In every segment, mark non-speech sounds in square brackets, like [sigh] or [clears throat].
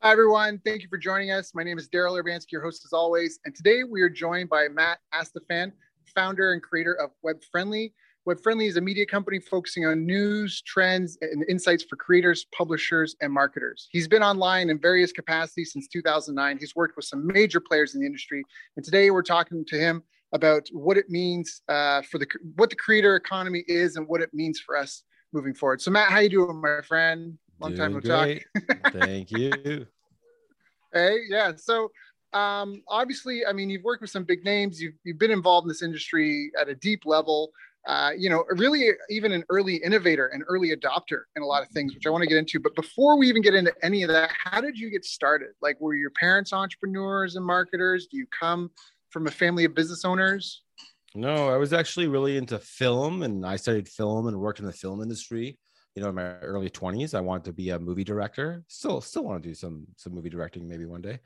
Hi, everyone. Thank you for joining us. My name is Daryl Urbanski, your host as always. And today we are joined by Matt Astifan, founder and creator of Web Friendly. Web Friendly is a media company focusing on news, trends, and insights for creators, publishers, and marketers. He's been online in various capacities since 2009. He's worked with some major players in the industry. And today we're talking to him about what it means uh, for the what the creator economy is and what it means for us moving forward. So Matt, how you doing, my friend? Long Doing time no great. talk. Thank you. [laughs] Hey, yeah. So um, obviously, I mean, you've worked with some big names. You've you've been involved in this industry at a deep level. Uh, you know, really even an early innovator, an early adopter in a lot of things, which I want to get into. But before we even get into any of that, how did you get started? Like, were your parents entrepreneurs and marketers? Do you come from a family of business owners? No, I was actually really into film and I studied film and worked in the film industry. You know, in my early 20s, I wanted to be a movie director. Still, still want to do some some movie directing maybe one day.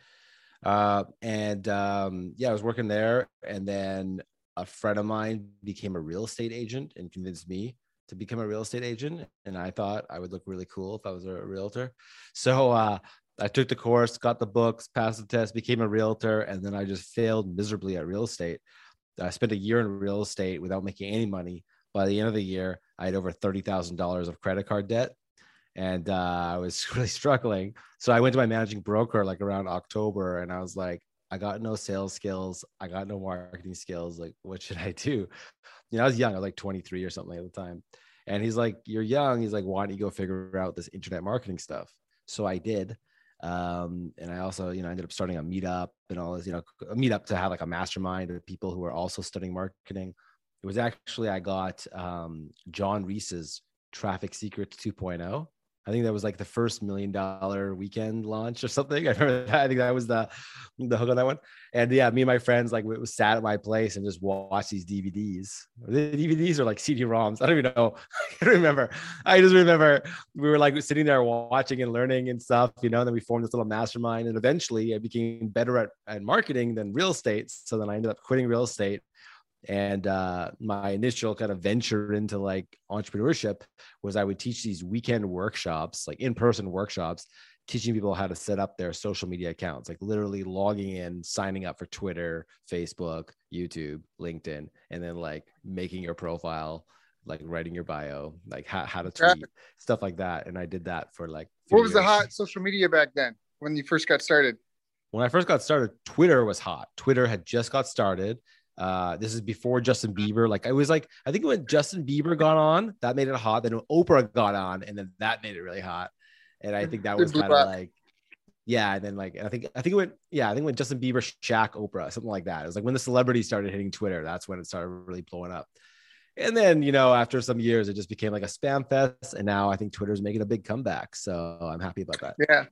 Uh, and um, yeah, I was working there, and then a friend of mine became a real estate agent and convinced me to become a real estate agent. And I thought I would look really cool if I was a realtor. So uh, I took the course, got the books, passed the test, became a realtor, and then I just failed miserably at real estate. I spent a year in real estate without making any money. By the end of the year, I had over thirty thousand dollars of credit card debt, and uh, I was [laughs] really struggling. So I went to my managing broker like around October, and I was like, I got no sales skills, I got no marketing skills. Like, what should I do? You know, I was young, I was like 23 or something at the time. And he's like, You're young. He's like, Why don't you go figure out this internet marketing stuff? So I did. Um, and I also, you know, ended up starting a meetup and all this, you know, a meetup to have like a mastermind of people who are also studying marketing. It was actually, I got um, John Reese's Traffic Secrets 2.0. I think that was like the first million dollar weekend launch or something. [laughs] I remember that. I think that was the the hook on that one. And yeah, me and my friends like we sat at my place and just watched these DVDs. The DVDs are like CD-ROMs. I don't even know. [laughs] I don't remember. I just remember we were like sitting there watching and learning and stuff, you know. And then we formed this little mastermind, and eventually I became better at, at marketing than real estate. So then I ended up quitting real estate and uh, my initial kind of venture into like entrepreneurship was i would teach these weekend workshops like in-person workshops teaching people how to set up their social media accounts like literally logging in signing up for twitter facebook youtube linkedin and then like making your profile like writing your bio like how, how to tweet Yeah. stuff like that and i did that for like What was the hot social media back then when you first got started? when I first got started, Twitter was hot. Twitter had just got started. Uh, this is before Justin Bieber. Like I was like, I think when Justin Bieber got on, that made it hot. Then Oprah got on, and then that made it really hot. And I think that was kind of like, yeah. And then like I think I think it went, yeah. I think when Justin Bieber, Shaq, Oprah, something like that. It was like when the celebrities started hitting Twitter. That's when it started really blowing up. And then you know after some years, it just became like a spam fest. And now I think Twitter's making a big comeback. So I'm happy about that. Yeah,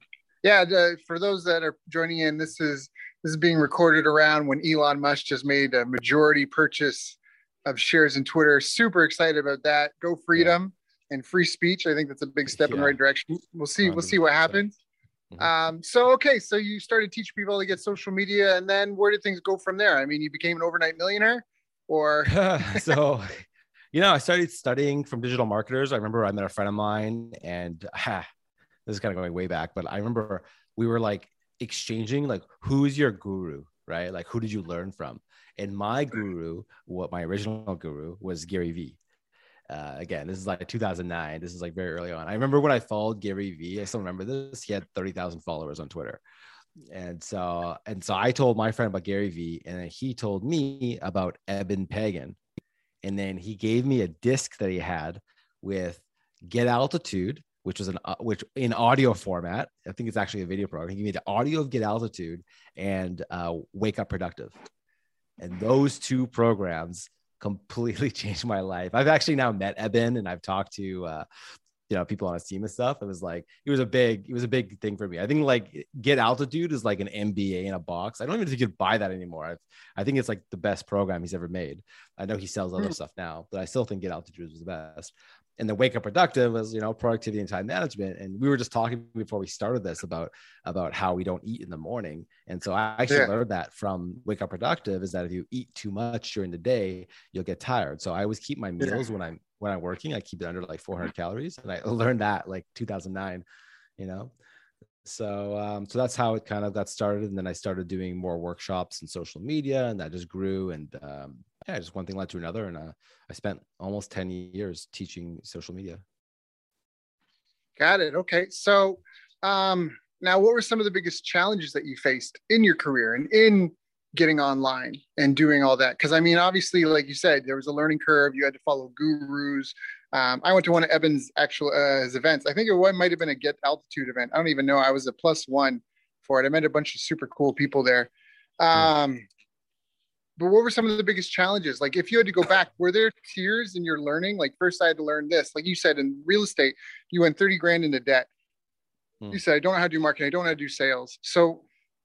yeah. The, for those that are joining in, this is this is being recorded around when Elon Musk just made a majority purchase of shares in Twitter. Super excited about that. Go freedom and free speech. I think that's a big step in the right direction. We'll see. We'll see what 100%. happens. Mhm. Um, so okay, so you started teaching people to get social media, and then where did things go from there? I mean, you became an overnight millionaire, or [laughs] so you know i started studying from digital marketers i remember i met a friend of mine and ah, [laughs] this is kind of going way back but i remember we were like exchanging like who's your guru right like who did you learn from and my guru what my original guru was gary vee uh, again, this is like 2009. This is like very early on. I remember when I followed Gary Vee. I still remember this. He had 30,000 followers on Twitter, and so and so I told my friend about Gary Vee, and then he told me about Eben Pagan, and then he gave me a disc that he had with Get Altitude, which was an uh, which in audio format. I think it's actually a video program. He me the audio of Get Altitude and uh, Wake Up Productive, and those two programs completely [laughs] changed my life. I've actually now met Eben and I've talked to uh, you know people on his team and stuff. It was like it was a big it was a big thing for me. I think like get altitude is like an MBA in a box. I don't even think you could buy that anymore. I, I think it's like the best program he's ever made. I know he sells other mm. stuff now, but I still think get altitude was the best and the wake up productive was you know productivity and time management. And we were just talking before we started this about about how we don't eat in the morning. And so i actually yeah. learned that from wake up productive is that if you eat too much during the day you'll get tired. So i always keep my meals yeah. when i'm when i'm working i keep it under like 400 calories. And i [laughs] learned that like 2009 you know? So um, so that's how it kind of got started. And then i started doing more workshops and social media and that just grew. And um, yeah just one thing led to another and uh, i spent almost 10 years teaching social media got it okay so um, now what were some of the biggest challenges that you faced in your career and in getting online and doing all that because i mean obviously like you said there was a learning curve you had to follow gurus um, I went to one of Eben's actual uh, his events. I think it might have been a Get Altitude event. I don't even know. I was a plus one for it. I met a bunch of super cool people there. Um, but what were some of the biggest challenges? Like, if you had to go back, were there tiers in your learning? Like, first I had to learn this. Like you said, in real estate, you went 30 grand into debt. Hmm. You said, I don't know how to do marketing. I don't know how to do sales. So,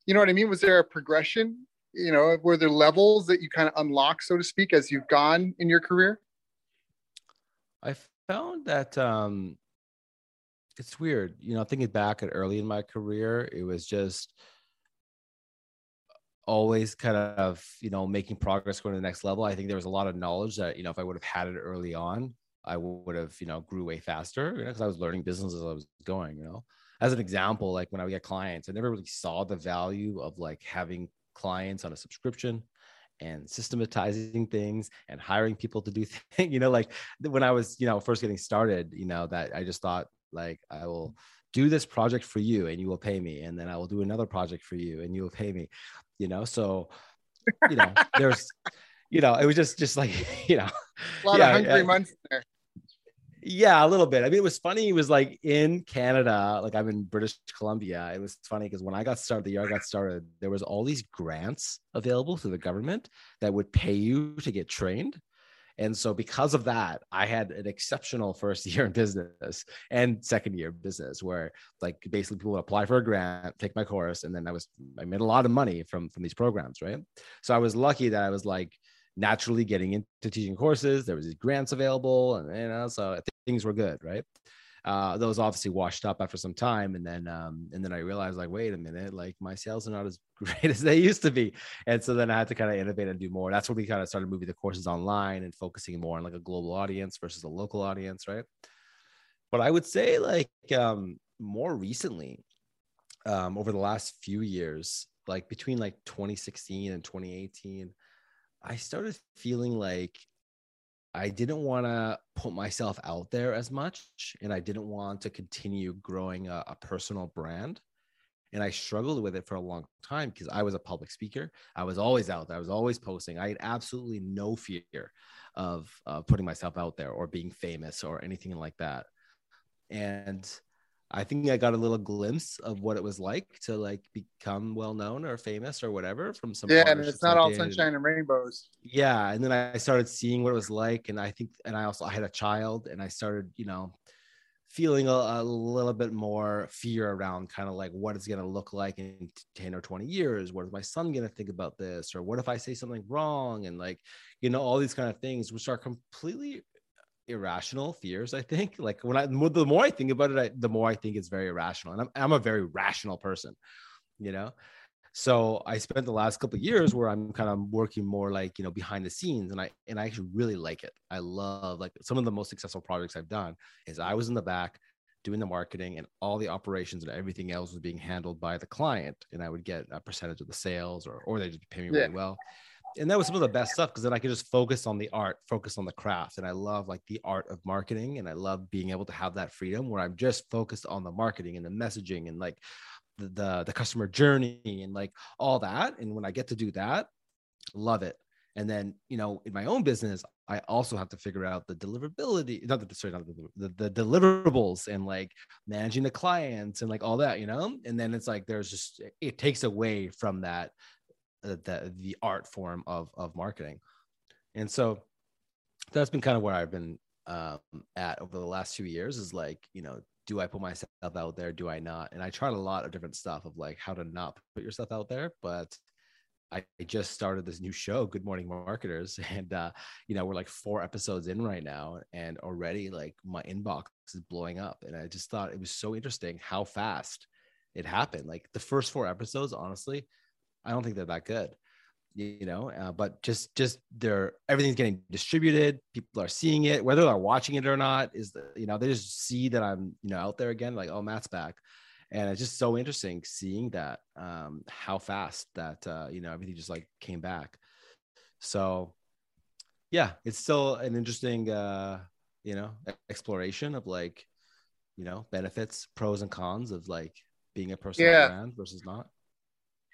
you know what I mean? Was there a progression? You know, were there levels that you kind of unlock, so to speak, as you've gone in your career? I found that um, it's weird. You know, thinking back at early in my career, it was just always kind of you know making progress going to the next level. I think there was a lot of knowledge that you know if I would have had it early on, I would have you know grew way faster. You know, because I was learning business as I was going. You know, as an example, like when I would get clients, I never really saw the value of like having clients on a subscription and systematizing things and hiring people to do [laughs] things you know like when i was you know first getting started you know that i just thought like i will do this project for you and you will pay me and then i will do another project for you and you will pay me you know so you know [laughs] there's you know it was just just like [laughs] you know a lot yeah, of hungry months there yeah, a little bit. I mean, it was funny. It was like in Canada, like I'm in British Columbia. It was funny because when I got started, the year I got started, there was all these grants available through the government that would pay you to get trained. And so because of that, I had an exceptional first [laughs] year in business and second year business where like basically people would apply for a grant, take my course, and then I was I made a lot of money from from these programs, right? So I was lucky that I was like naturally getting into teaching courses. There was these grants available, and you know, so things were good, right? Uh, those obviously washed up after some time, and then um, and then I realized like, wait a minute, like my sales are not as [laughs] great as they used to be, and so then I had to kind of innovate and do more. That's when we kind of started moving the courses online and focusing more on like a global audience versus a local audience, right? But I would say like um, more recently, um, over the last few years, like between like 2016 and 2018 I started feeling like I didn't want to put myself out there as much and I didn't want to continue growing a, a, personal brand. And I struggled with it for a long time because I was a public speaker. I was always out there. I was always posting. I had absolutely no fear of uh, putting myself out there or being famous or anything like that. And I think I got a little glimpse of what it was like to like become well known or famous or whatever from some. Yeah, and it's not all sunshine and rainbows. Yeah, and then I started seeing what it was like, and I think, and I also I had a child, and I started, you know, feeling a, a little bit more fear around kind of like what it's going to look like in 10 or 20 years what is my son going to think about this or what if i say something wrong and like you know all these kind of things which are completely irrational fears i think. Like when i the more i think about it I, the more i think it's very irrational and I'm, I'm a very rational person you know? So i spent the last couple years where i'm kind of working more like you know behind the scenes and i and i actually really like it. I love like some of the most successful projects i've done is i was in the back doing the marketing and all the operations and everything else was being handled by the client and i would get a percentage of the sales or or they just pay me yeah. really well and that was some of the best stuff because then I could just focus on the art, focus on the craft. And I love like the art of marketing. And I love being able to have that freedom where I'm just focused on the marketing and the messaging and like the, the, the customer journey and like all that. And when I get to do that, love it. And then, you know, in my own business, I also have to figure out the deliverability, not the sorry, not the, the, the deliverables and like managing the clients and like all that, you know. And then it's like there's just it takes away from that the the art form of of marketing and so that's been kind of where i've been um, at over the last few years is like, you know, do I put myself out there? Do I not? And I tried a lot of different stuff of like how to not put yourself out there, but I just started this new show, Good Morning Marketers, [laughs] and uh, you know we're like four episodes in right now, and already like my inbox is blowing up, and I just thought it was so interesting how fast it happened. Like the first four episodes, honestly, I don't think they're that good, you know. Uh, but just just they're everything's getting distributed. People are seeing it, whether they're watching it or not. Is the, you know they just see that I'm you know out there again, like oh Matt's back and it's just so interesting seeing that um, how fast that uh, you know everything just like came back. So yeah, it's still an interesting uh, you know exploration of like you know benefits, pros and cons of like being a personal yeah. brand versus not.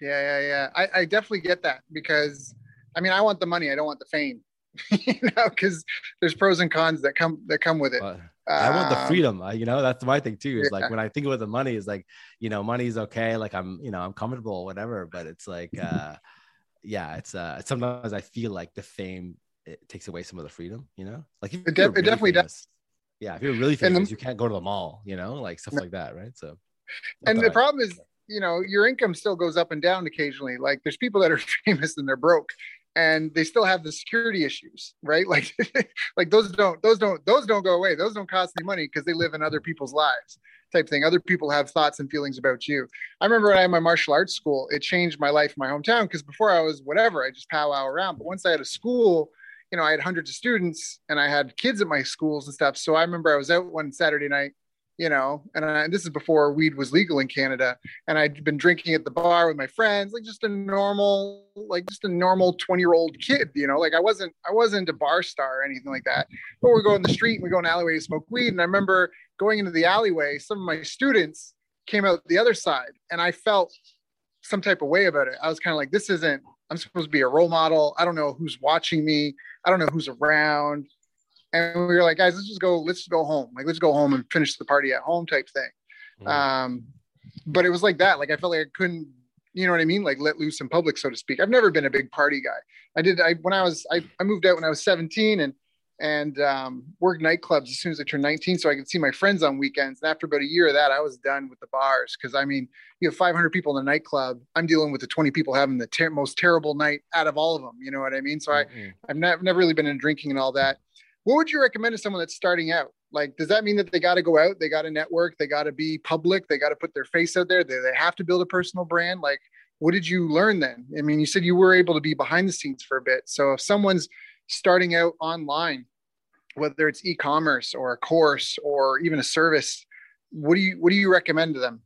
Yeah, yeah, yeah. I, I definitely get that because I mean I want the money, I don't want the fame. [laughs] you know, because there's pros and cons that come that come with it. But I want the um, freedom. you know, that's my thing too. Is yeah. like when I think about the money, is like, you know, money's okay. Like I'm, you know, I'm comfortable, whatever. But it's like, uh, yeah, it's uh, sometimes I feel like the fame it takes away some of the freedom. You know, like it, de- really it definitely famous, does. Yeah, if you're really famous, the, you can't go to the mall. You know, like stuff no. like that, right? So, and the problem is, you know, your income still goes up and down occasionally. Like there's people that are [laughs] famous and they're broke and they still have the security issues right? Like [laughs] like those don't those don't those don't go away. Those don't cost any money because they live in other people's lives type thing. Other people have thoughts and feelings about you. I remember when i had my martial arts school it changed my life in my hometown because before i was whatever i just powwow around. But once i had a school you know i had hundreds of students and i had kids at my schools and stuff. So i remember i was out one saturday night you know, and, I, and this is before weed was legal in Canada. And I'd been drinking at the bar with my friends, like just a normal, like just a normal 20 year old kid, you know, like I wasn't, I wasn't a bar star or anything like that. But we go in the street and we go in alleyway to smoke weed. And I remember going into the alleyway, some of my students came out the other side and I felt some type of way about it. I was kind of like, this isn't, I'm supposed to be a role model. I don't know who's watching me. I don't know who's around and we were like, guys, let's just go, let's just go home. Like, let's go home and finish the party at home type thing. Mm-hmm. Um, but it was like that. Like, I felt like I couldn't, you know what I mean? Like let loose in public, so to speak. I've never been a big party guy. I did, I, when I was, I, I moved out when I was 17 and, and um, worked nightclubs as soon as I turned 19 so I could see my friends on weekends. And after about a year of that, I was done with the bars. Cause I mean, you have 500 people in a nightclub. I'm dealing with the 20 people having the ter- most terrible night out of all of them. You know what I mean? So mm-hmm. I, I've ne- never really been in drinking and all that what would you recommend to someone that's starting out? Like, does that mean that they got to go out, they got to network, they got to be public, they got to put their face out there, they, they have to build a personal brand? Like, what did you learn then? I mean, you said you were able to be behind the scenes for a bit. So if someone's starting out online, whether it's e-commerce or a course or even a service, what do you what do you recommend to them?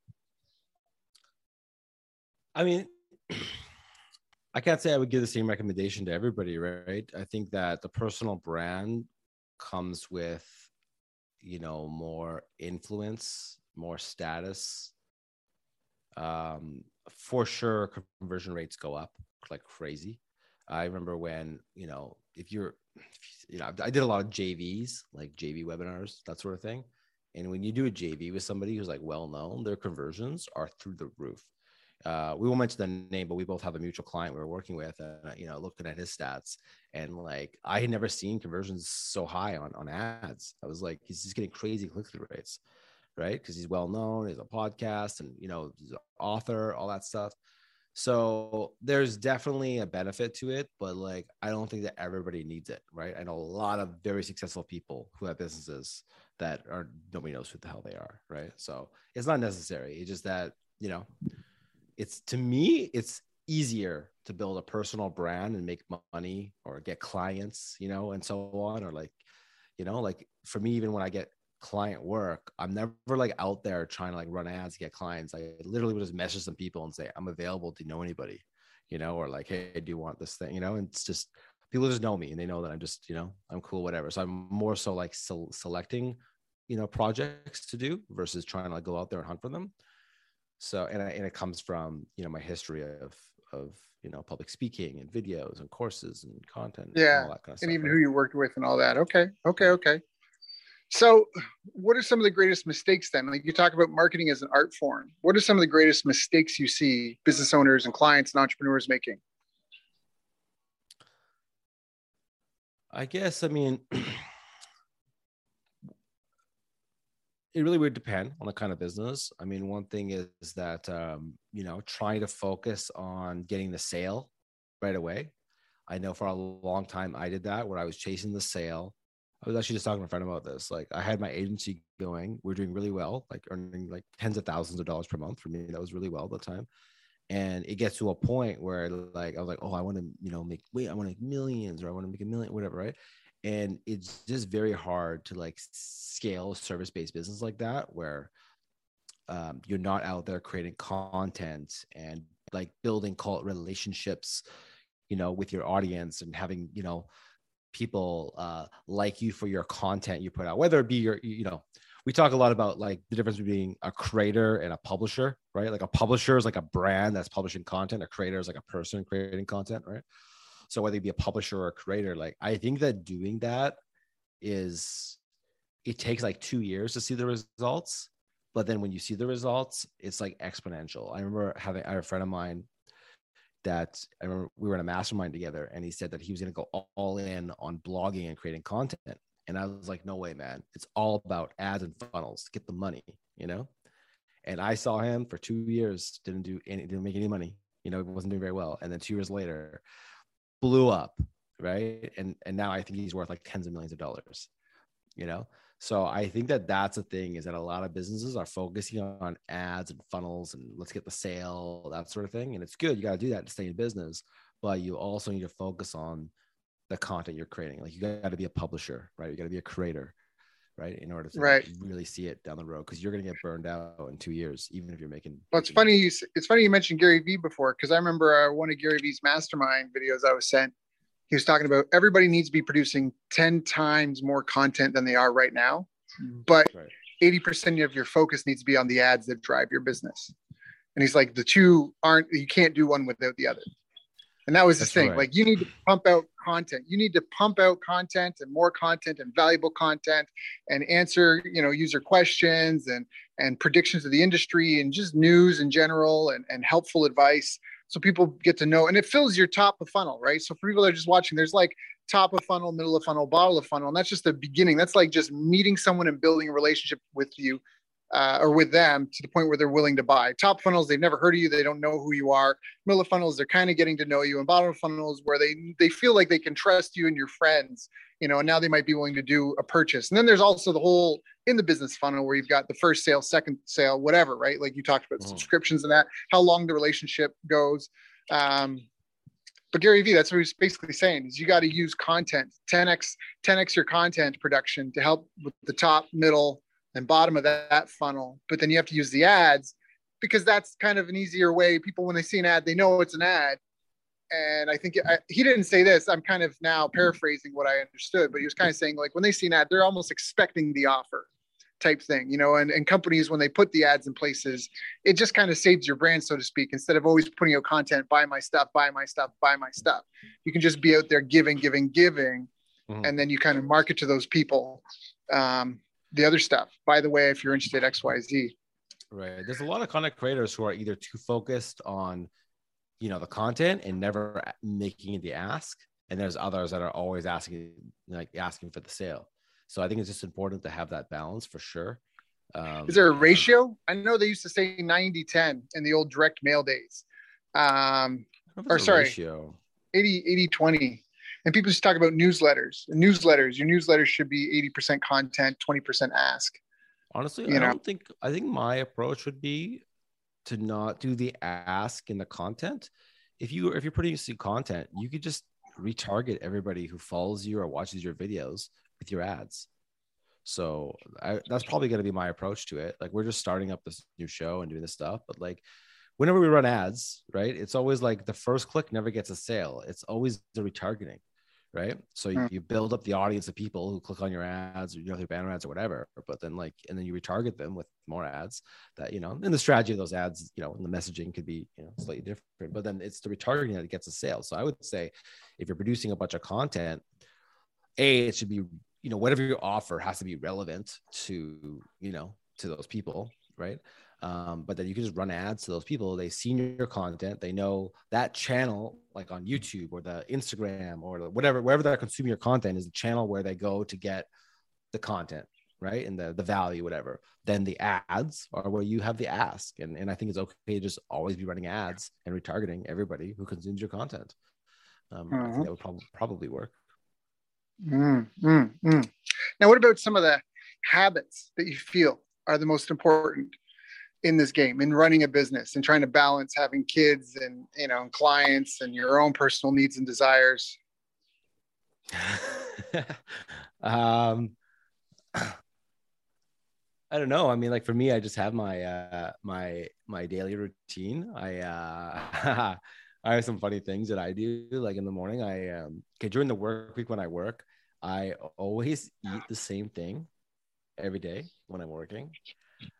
I mean, [clears throat] I can't say I would give the same recommendation to everybody, right? I think that the personal brand comes with, you know, more influence, more status. Um, for sure, conversion rates go up like crazy. I remember when, you know, if you're, you know, I did a lot of JVs, like JV webinars, that sort of thing. And when you do a JV with somebody who's like well known, their conversions are through the roof uh, we won't mention the name, but we both have a mutual client we are working with, uh, you know, looking at his stats and like, I had never seen conversions so high on, on ads. I was like, he's just getting crazy click-through rates, right? Cause he's well known, he's a podcast and, you know, he's an author, all that stuff. So there's definitely a benefit to it, but like, I don't think that everybody needs it. Right. I know a lot of very successful people who have businesses that are, nobody knows who the hell they are. Right. So it's not necessary. It's just that, you know, it's to me it's easier to build a personal brand and make money or get clients you know and so on or like you know like for me even when i get client work i'm never like out there trying to like run ads to get clients. I literally would just message some people and say i'm available. You know anybody? You know or like hey do you want this thing? You know and it's just people just know me and they know that i'm just you know i'm cool whatever. So i'm more so like se- selecting you know projects to do versus trying to like go out there and hunt for them so and, I, and it comes from you know my history of of you know public speaking and videos and courses and content yeah and, kind of and even right? who you worked with and all that. Okay okay okay. So what are some of the greatest mistakes then? Like you talk about marketing as an art form. What are some of the greatest mistakes you see business owners and clients and entrepreneurs making? I guess i mean [clears throat] it really would depend on the kind of business. I mean, one thing is, that um, you know trying to focus on getting the sale right away. I know for a long time I did that where I was chasing the sale. I was actually just talking to a friend about this. Like I had my agency going, we are doing really well, like earning like tens of thousands of dollars per month for me. That was really well at the time. And it gets to a point where like I was like, oh, I want to, you know, make wait, I want to make millions or I want to make a million, whatever, right? And it's just very hard to like scale a service-based business like that where um, you're not out there creating content and like building cult relationships you know with your audience and having you know people uh, like you for your content you put out whether it be your you know we talk a lot about like the difference between a creator and a publisher right? Like a publisher is like a brand that's publishing content. A creator is like a person creating content right so whether you be a publisher or a creator, like I think that doing that is it takes like two years to see the results. But then when you see the results, it's like exponential. I remember having I have a friend of mine that I remember we were in a mastermind together and he said that he was going to go all in on blogging and creating content. And I was like, no way, man. It's all about ads and funnels get the money, you know? And I saw him for two years, didn't do any, didn't make any money, you know, wasn't doing very well. And then two years later, blew up, right? And and now I think he's worth like tens of millions of dollars, you know. So I think that that's the thing is that a lot of businesses are focusing on ads and funnels and let's get the sale, that sort of thing. And it's good. You got to do that to stay in business, but you also need to focus on the content you're creating. Like you got to be a publisher, right? You got to be a creator, right? In order to right. really see it down the road, because you're going to get burned out in two years, even if you're making. Well, it's funny. You, it's funny you mentioned Gary Vee before, because I remember uh, one of Gary Vee's mastermind videos I was sent he was talking about everybody needs to be producing 10 times more content than they are right now but right. 80% of your focus needs to be on the ads that drive your business and he's like the two aren't you can't do one without the other and that was the thing right. like you need to pump out content. You need to pump out content and more content and valuable content and answer you know user questions and and predictions of the industry and just news in general and, and helpful advice so people get to know. And it fills your top of funnel right? So for people that are just watching there's like top of funnel middle of funnel bottom of funnel and that's just the beginning. That's like just meeting someone and building a relationship with you uh, or with them to the point where they're willing to buy. Top funnels they've never heard of you they don't know who you are. Middle of funnels they're kind of getting to know you and bottom funnels where they they feel like they can trust you and your friends you know and now they might be willing to do a purchase. And then there's also the whole in the business funnel where you've got the first sale second sale whatever right? Like you talked about mm. subscriptions and that how long the relationship goes. Um, but Gary Vee, that's what he's basically saying is you got to use content 10x 10x your content production to help with the top middle and bottom of that, that funnel but then you have to use the ads because that's kind of an easier way people when they see an ad they know it's an ad and I think I, he didn't say this. I'm kind of now paraphrasing what I understood, but he was kind of saying like when they see an ad, they're almost expecting the offer type thing, you know, and, and companies, when they put the ads in places, it just kind of saves your brand, so to speak, instead of always putting out content, buy my stuff, buy my stuff, buy my stuff. You can just be out there giving, giving, giving, mm-hmm. and then you kind of market to those people um, the other stuff. By the way, if you're interested, X, Y, Z. Right. There's a lot of content creators who are either too focused on, you know, the content and never making the ask. And there's others that are always asking, like asking for the sale. So I think it's just important to have that balance for sure. Um, Is there a ratio? I know they used to say 90 10 in the old direct mail days. Um, or sorry, ratio. 80 80 20. And people just talk about newsletters. Newsletters, your newsletters should be 80% content, 20% ask. Honestly, you I know? don't think, I think my approach would be to not do the ask in the content. If you if you're producing content, you could just retarget everybody who follows you or watches your videos with your ads. So I, that's probably going to be my approach to it. Like we're just starting up this new show and doing this stuff, but like whenever we run ads, right? It's always like the first click never gets a sale. It's always the retargeting, right? So you, hmm. you build up the audience of people who click on your ads or you know your banner ads or whatever, but then like and then you retarget them with more ads that you know. And the strategy of those ads, you know, and the messaging could be you know slightly different, but then it's the retargeting that gets a sale. So I would say if you're producing a bunch of content a it should be you know whatever you offer has to be relevant to you know to those people right um, but then you can just run ads to those people they see your content they know that channel like on youtube or the instagram or the whatever wherever they're consuming your content is the channel where they go to get the content right? And the the value, whatever. Then the ads are where you have the ask, and and I think it's okay to just always be running ads and retargeting everybody who consumes your content. Um, I think Mhm. that would prob- probably work. Mm, mm, mm. Now, what about some of the habits that you feel are the most important in this game, in running a business and trying to balance having kids and you know clients and your own personal needs and desires? [laughs] um [clears throat] I don't know. I mean, like for me, I just have my uh my my daily routine. I uh [laughs] I have some funny things that I do. Like in the morning, I um okay during the work week when I work, I always eat the same thing every day when I'm working.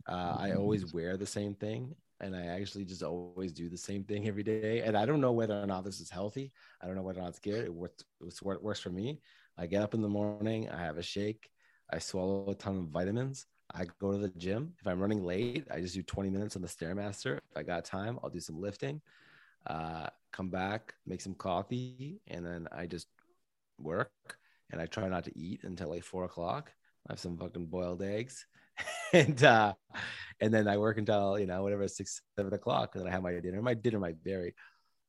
Uh, I always wear the same thing, and I actually just always do the same thing every day. And I don't know whether or not this is healthy. I don't know whether or not it's good. It works. It works for me. I get up in the morning. I have a shake. I swallow a ton of vitamins. I go to the gym. If I'm running late, I just do 20 minutes on the Stairmaster. If I got time, I'll do some lifting. Uh, come back, make some coffee, and then I just work. And I try not to eat until like four o'clock. I have some fucking boiled eggs, [laughs] and uh, and then I work until you know whatever six seven o'clock, and then I have my dinner. My dinner might vary,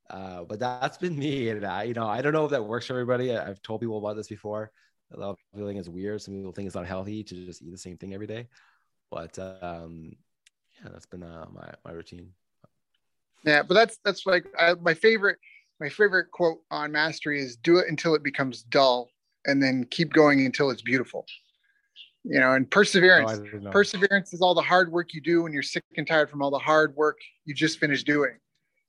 uh, but that's been me. And I, you know, I don't know if that works for everybody. I, I've told people about this before. A lot of people think it's weird. Some people think it's not healthy to just eat the same thing every day. But um, yeah, that's been uh, my my routine. Yeah, but that's that's like I, my favorite. My favorite quote on mastery is "Do it until it becomes dull, and then keep going until it's beautiful." You know, and perseverance. Perseverance is all the hard work you do when you're sick and tired from all the hard work you just finished doing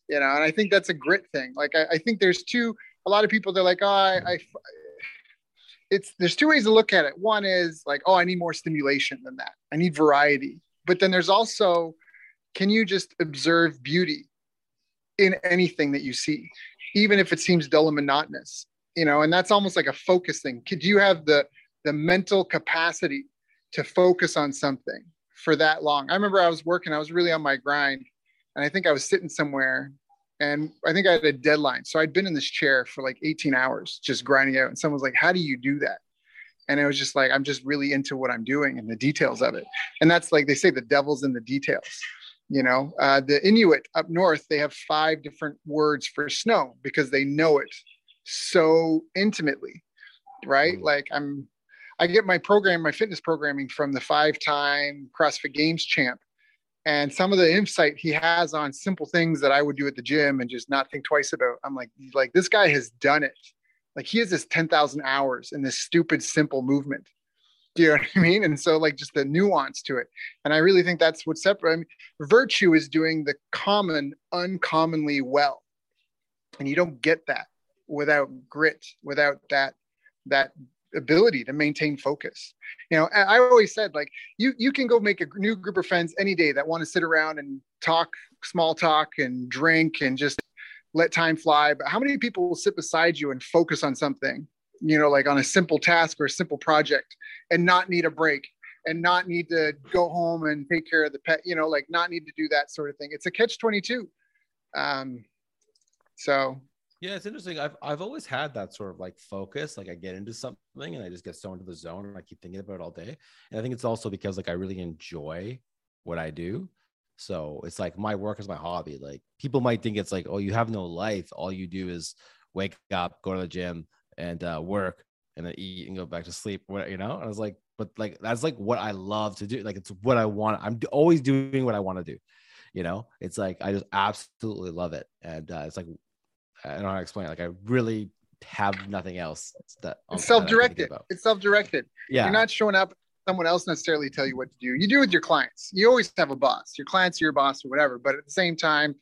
you know and i think that's a grit thing. Like i, I think there's two a lot of people they're like oh I, I it's there's two ways to look at it. One is like oh i need more stimulation than that. I need variety. But then there's also can you just observe beauty in anything that you see even if it seems dull and monotonous you know and that's almost like a focus thing. Could you have the the mental capacity to focus on something for that long. I remember I was working, I was really on my grind, and I think I was sitting somewhere and I think I had a deadline. So I'd been in this chair for like 18 hours just grinding out. And someone was like, How do you do that? And it was just like, I'm just really into what I'm doing and the details of it. And that's like they say the devil's in the details. You know, uh, the Inuit up north, they have five different words for snow because they know it so intimately, right? Mm. Like I'm I get my program, my fitness programming from the five time CrossFit Games champ. And some of the insight he has on simple things that I would do at the gym and just not think twice about. I'm like, like this guy has done it. Like he has this 10,000 hours in this stupid, simple movement. Do you know what I mean? And so like just the nuance to it. And I really think that's what separates. I mean, virtue is doing the common uncommonly well. And you don't get that without grit, without that, that ability to maintain focus. You know, I always said like you you can go make a new group of friends any day that want to sit around and talk small talk and drink and just let time fly. But how many people will sit beside you and focus on something, you know, like on a simple task or a simple project and not need a break and not need to go home and take care of the pet, you know, like not need to do that sort of thing. It's a catch 22. Um, so Yeah, it's interesting. I've I've always had that sort of like focus. Like I get into something and I just get so into the zone and I keep thinking about it all day. And I think it's also because like I really enjoy what I do. So it's like my work is my hobby. Like people might think it's like, oh, you have no life. All you do is wake up, go to the gym, and uh, work, and then eat and go back to sleep. What you know? And I was like, but like that's like what I love to do. Like it's what I want. I'm always doing what I want to do. You know, it's like I just absolutely love it, and uh, it's like I don't know how to explain. It. Like I really have nothing else that it's that I can think self-directed. about. It's self-directed. Yeah, You're not showing up. Someone else necessarily tell you what to do. You do with your clients. You always have a boss. Your clients are your boss or whatever. But at the same time,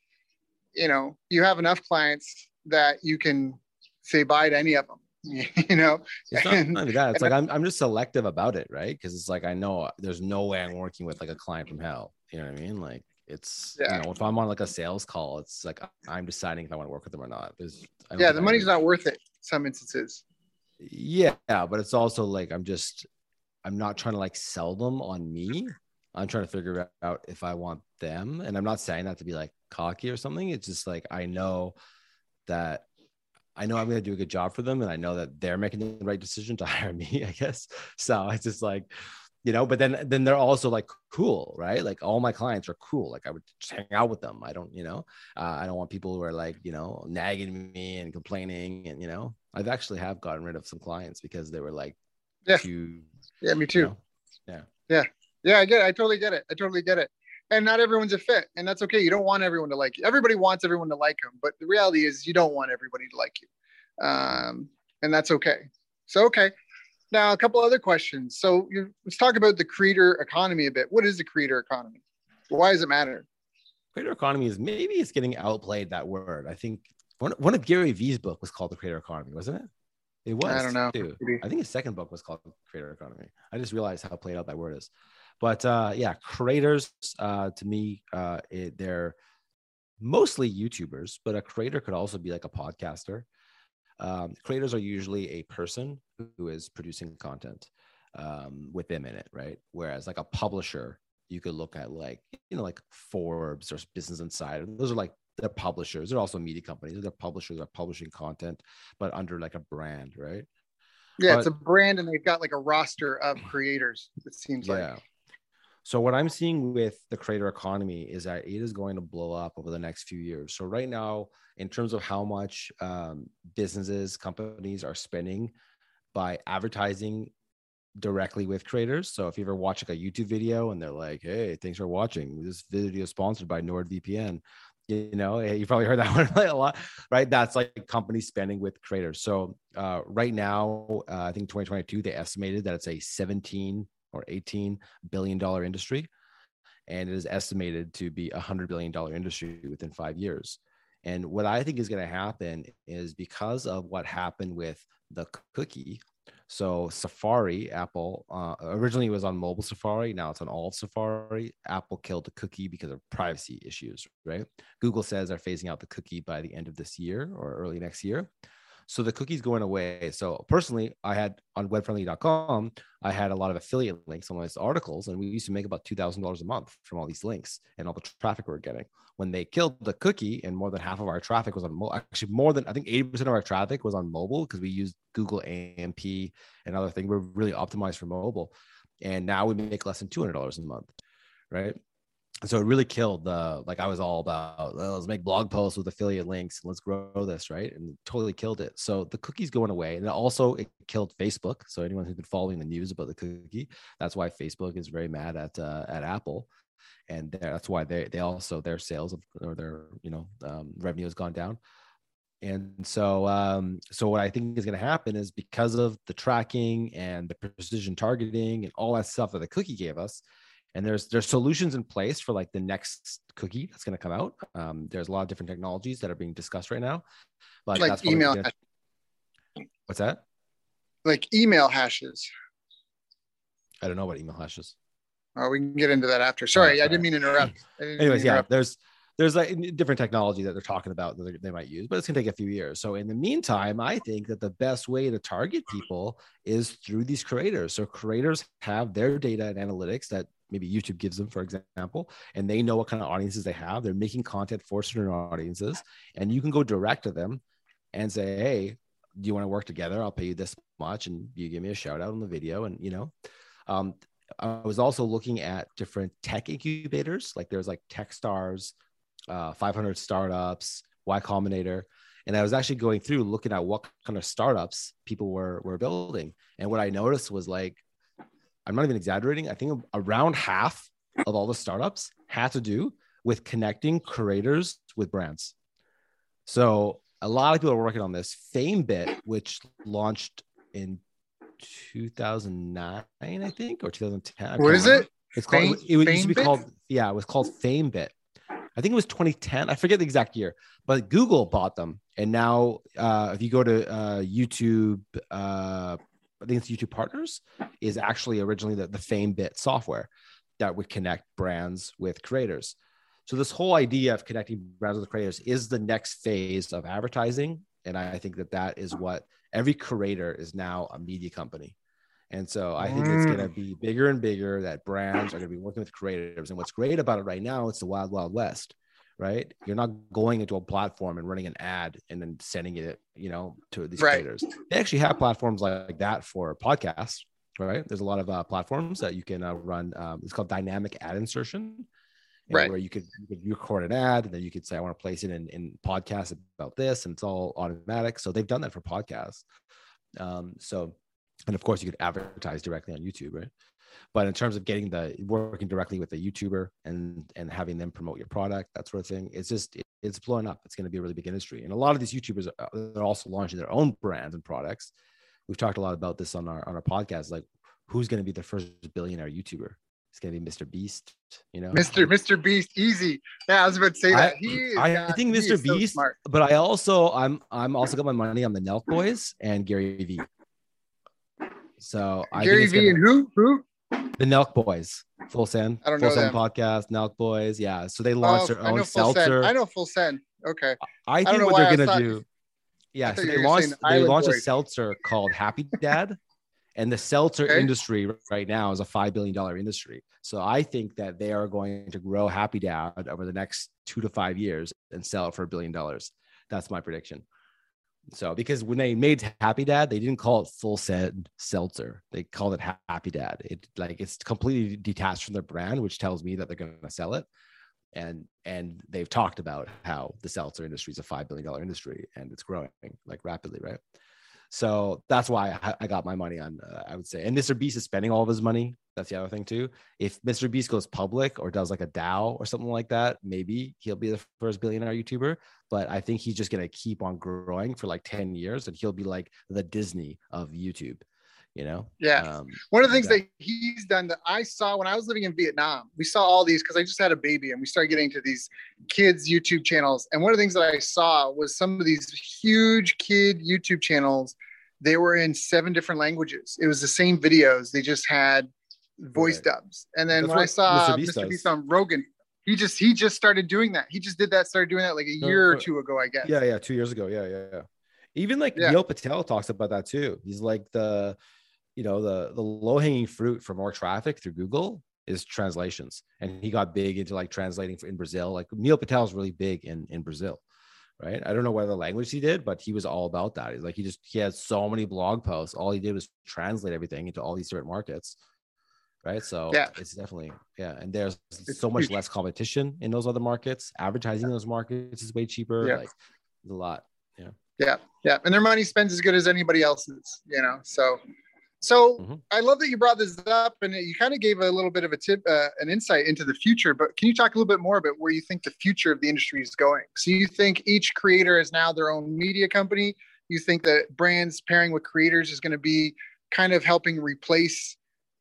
you know, you have enough clients that you can say bye to any of them. [laughs] You know, it's not And- only that. It's like I'm I'm just selective about it, right? Because it's like I know there's no way I'm working with like a client from hell. You know what I mean? Like it's Yeah. you know if I'm on like a sales call, it's like I'm deciding if I want to work with them or not. There's yeah, the money's not worth it. in Some instances. yeah but it's also like i'm just i'm not trying to like sell them on me i'm trying to figure out if i want them and i'm not saying that to be like cocky or something it's just like i know that i know i'm going to do a good job for them and i know that they're making the right decision to [laughs] hire me i guess so it's just like you know but then then they're also like cool right like all my clients are cool like i would just hang out with them i don't you know uh, i don't want people who are like you know nagging me and complaining and you know i've actually have gotten rid of some clients because they were like Yeah. too, Yeah, me too. you know, yeah Yeah, yeah, I get it. I totally get it. I totally get it. And not everyone's a fit, and that's okay. You don't want everyone to like you. Everybody wants everyone to like them, but the reality is you don't want everybody to like you, um, and that's okay. So okay. Now a couple other questions. So you, let's talk about the creator economy a bit. What is the creator economy? Why does it matter? creator economy is maybe it's getting outplayed that word i think one, one of gary vee's book was called the creator economy wasn't it it was I don't know. too. Maybe. I think his second book was called Creator Economy. I just realized how played out that word is. But uh, yeah, creators uh, to me, uh, it, they're mostly YouTubers, but a creator could also be like a podcaster. Um, creators are usually a person who is producing content um, with them in it, right? Whereas like a publisher, you could look at like you know like Forbes or Business Insider. Those are like they're publishers. They're also media companies. They're publishers. They're publishing content, but under like a brand, right? Yeah, it's a brand, and they've got like a roster of creators. It seems like. So what I'm seeing with the creator economy is that it is going to blow up over the next few years. So right now, in terms of how much um, businesses, companies are spending by advertising directly with creators. So if you ever watch like a YouTube video and they're like, "Hey, thanks for watching. This video is sponsored by NordVPN," you know, eh, you probably heard that [laughs] one a lot, right? That's like companies spending with creators. So uh, right now, uh, I think 2022 they estimated that it's a 17 or 18 billion dollar industry, and it is estimated to be a hundred billion dollar industry within five years. And what I think is going to happen is because of what happened with the cookie. So Safari, Apple uh, originally was on mobile Safari. Now it's on all Safari. Apple killed the cookie because of privacy issues, right? Google says they're phasing out the cookie by the end of this year or early next year. So the cookie's going away. So personally, I had on webfriendly.com, I had a lot of affiliate links on these articles, and we used to make about two thousand dollars a month from all these links and all the traffic we were getting. When they killed the cookie, and more than half of our traffic was on mo- actually more than I think eighty percent of our traffic was on mobile because we used Google AMP and other things. We're really optimized for mobile, and now we make less than two hundred dollars a month, right? So it really killed the like i was all about "Well, let's make blog posts with affiliate links and let's grow this right? And totally killed it. So the cookie's going away and also it killed facebook. So anyone who's been following the news about the cookie that's why facebook is very mad at uh, at apple. And that's why they they also their sales of or their you know um, revenue has gone down. And so um so what i think is going to happen is because of the tracking and the precision targeting and all that stuff that the cookie gave us and there's there's solutions in place for like the next cookie that's going to come out um, there's a lot of different technologies that are being discussed right now but Like email gonna- what's that Like email hashes. i don't know what email hashes Oh, we can get into that after. Sorry, I sorry. didn't mean to interrupt. [laughs] I didn't mean to anyways yeah there's there's like different technology that they're talking about that they- they might use but it's going to take a few years so in the meantime i think that the best way to target people is through these creators so creators have their data and analytics that maybe youtube gives them for example and they know what kind of audiences they have they're making content for certain audiences and you can go direct to them and say hey do you want to work together? I'll pay you this much and you give me a shout out on the video and you know um, I was also looking at different tech incubators, like there's like Techstars, uh, 500 startups, Y Combinator, and I was actually going through looking at what kind of startups people were were building, and what I noticed was like, I'm not even exaggerating. I think around half of all the startups had to do with connecting creators with brands. So a lot of people are working on this. FameBit, which launched in 2009, I think, or 2010. What is What can't is remember. it? It's called. Fame- it used to be called. Yeah, it was called FameBit. I think it was 2010. I forget the exact year, but Google bought them, and now uh, if you go to uh, YouTube, uh, I think it's YouTube Partners, is actually originally the, the FameBit software that would connect brands with creators. So this whole idea of connecting brands with creators is the next phase of advertising, and I think that that is what every creator is now a media company. And so I think it's going to mm. be bigger and bigger that brands are going to be working with creators. And what's great about it right now, it's the wild, wild west, right? You're not going into a platform and running an ad and then sending it, you know, to these Right. creators. They actually have platforms like that for podcasts, right? There's a lot of uh, platforms that you can uh, run. Um, it's called dynamic ad insertion, right? Where you could, you could record an ad, and then you could say, "I want to place it in in podcasts about this," and it's all automatic. So they've done that for podcasts. Um, so, and of course, you could advertise directly on YouTube, right? But in terms of getting the working directly with the YouTuber and and having them promote your product, that sort of thing, it's just it, it's blowing up. It's going to be a really big industry, and a lot of these YouTubers are uh, they're also launching their own brands and products. We've talked a lot about this on our on our podcast. Like, who's going to be the first billionaire YouTuber? It's going to be Mr. Beast. You know, Mr. Mr. Beast, easy. Yeah, I was about to say that. I, he I, I think Mr. Beast, so but I also I'm I'm also got my money on the Nelk Boys and Gary Vee. So I Gary Vee and who? Who? The Nelk Boys, Full Send. I don't Full know Send them. podcast, Nelk Boys. Yeah. So they oh, launched oh, their own I seltzer. I know Full Send. Okay. I think what they're gonna do. Yeah. So they launched they launched Boys. a seltzer called Happy [laughs] Dad. and the seltzer okay. industry right now is a five billion dollar industry. So I think that they are going to grow Happy Dad over the next two to five years and sell it for a billion dollars. That's my prediction. So because when they made Happy Dad, they didn't call it full send seltzer. They called it Happy Dad. It like it's completely detached from their brand, which tells me that they're going to sell it. And and they've talked about how the seltzer industry is a five billion dollar industry and it's growing like rapidly, right? So that's why I, got my money on. Uh, I would say, and Mr. Beast is spending all of his money. That's the other thing too. If Mr. Beast goes public or does like a DAO or something like that, maybe he'll be the first billionaire YouTuber. But I think he's just gonna keep on growing for like ten years, and he'll be like the Disney of YouTube. You know? Yeah. Um, One of the things that he's done that I saw when I was living in Vietnam, we saw all these because I just had a baby, and we started getting to these kids YouTube channels. And one of the things that I saw was some of these huge kid YouTube channels. They were in seven different languages. It was the same videos. They just had voice right. dubs. And then That's when I saw Mr. Beast, Mr. Beast on Rogan, he just he just started doing that. He just did that, started doing that like a year or two ago, I guess. Yeah, yeah, two years ago. Yeah, yeah, yeah. Even like yeah. Neil Patel talks about that too. He's like the, you know, the the low hanging fruit for more traffic through Google is translations, and he got big into like translating for in Brazil. Like Neil Patel is really big in in Brazil, right? I don't know what the language he did, but he was all about that. He's like he just he had so many blog posts. All he did was translate everything into all these different markets right? So yeah, it's definitely yeah, and there's it's so much huge. less competition in those other markets. Advertising those markets is way cheaper. Yeah. Like a lot. Yeah. Yeah, yeah, and their money spends as good as anybody else's. You know, so. So mm-hmm. I love that you brought this up, and you kind of gave a little bit of a tip, uh, an insight into the future. But can you talk a little bit more about where you think the future of the industry is going? So you think each creator is now their own media company? You think that brands pairing with creators is going to be kind of helping replace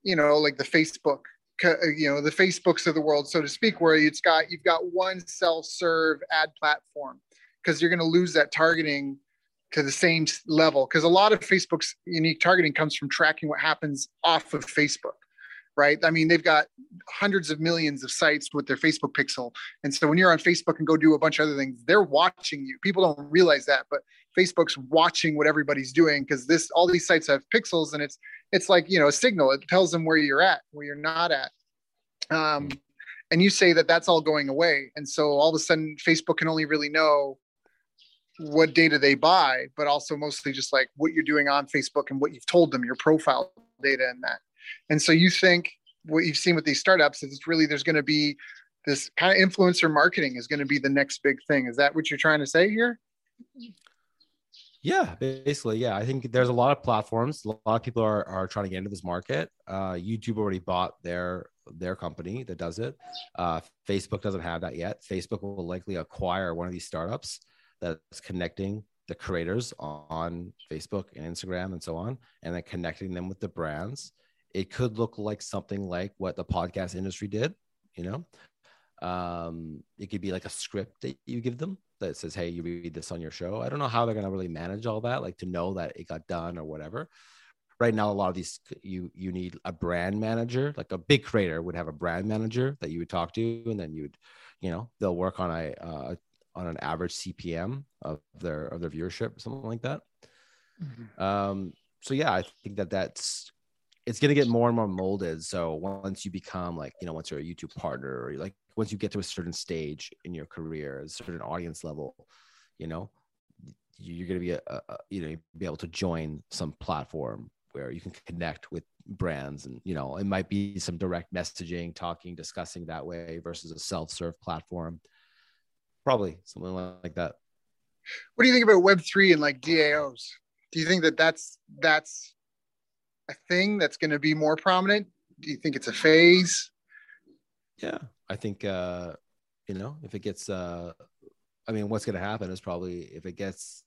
you know, like the Facebook, uh, you know, the Facebooks of the world, so to speak, where it's got you've got one self-serve ad platform because you're going to lose that targeting to the same level because a lot of Facebook's unique targeting comes from tracking what happens off of Facebook right? I mean, they've got hundreds of millions of sites with their Facebook pixel. And so when you're on Facebook and go do a bunch of other things, they're watching you. People don't realize that, but Facebook's watching what everybody's doing because this all these sites have pixels and it's it's like, you know, a signal. It tells them where you're at, where you're not at. Um, and you say that that's all going away. And so all of a sudden Facebook can only really know what data they buy, but also mostly just like what you're doing on Facebook and what you've told them, your profile data and that. And so you think what you've seen with these startups is it's really there's going to be this kind of influencer marketing is going to be the next big thing. Is that what you're trying to say here? Yeah, basically, yeah. I think there's a lot of platforms. A lot of people are, are trying to get into this market. Uh, YouTube already bought their their company that does it. Uh, Facebook doesn't have that yet. Facebook will likely acquire one of these startups that's connecting the creators on Facebook and Instagram and so on, and then connecting them with the brands it could look like something like what the podcast industry did you know? Um, it could be like a script that you give them that says hey you read this on your show. I don't know how they're going to really manage all that like to know that it got done or whatever. Right now a lot of these you you need a brand manager like a big creator would have a brand manager that you would talk to and then you would you know they'll work on a uh, on an average cpm of their of their viewership something like that mm-hmm. um so yeah i think that that's it's going to get more and more molded. So once you become like, you know, once you're a YouTube partner or you like once you get to a certain stage in your career, a certain audience level, you know, you're going to be a, a, you know be able to join some platform where you can connect with brands and you know it might be some direct messaging talking discussing that way versus a self-serve platform probably something like that. What do you think about web3 and like daos do you think that that's that's a thing that's going to be more prominent? Do you think it's a phase? Yeah. I think uh you know if it gets uh i mean what's going to happen is probably if it gets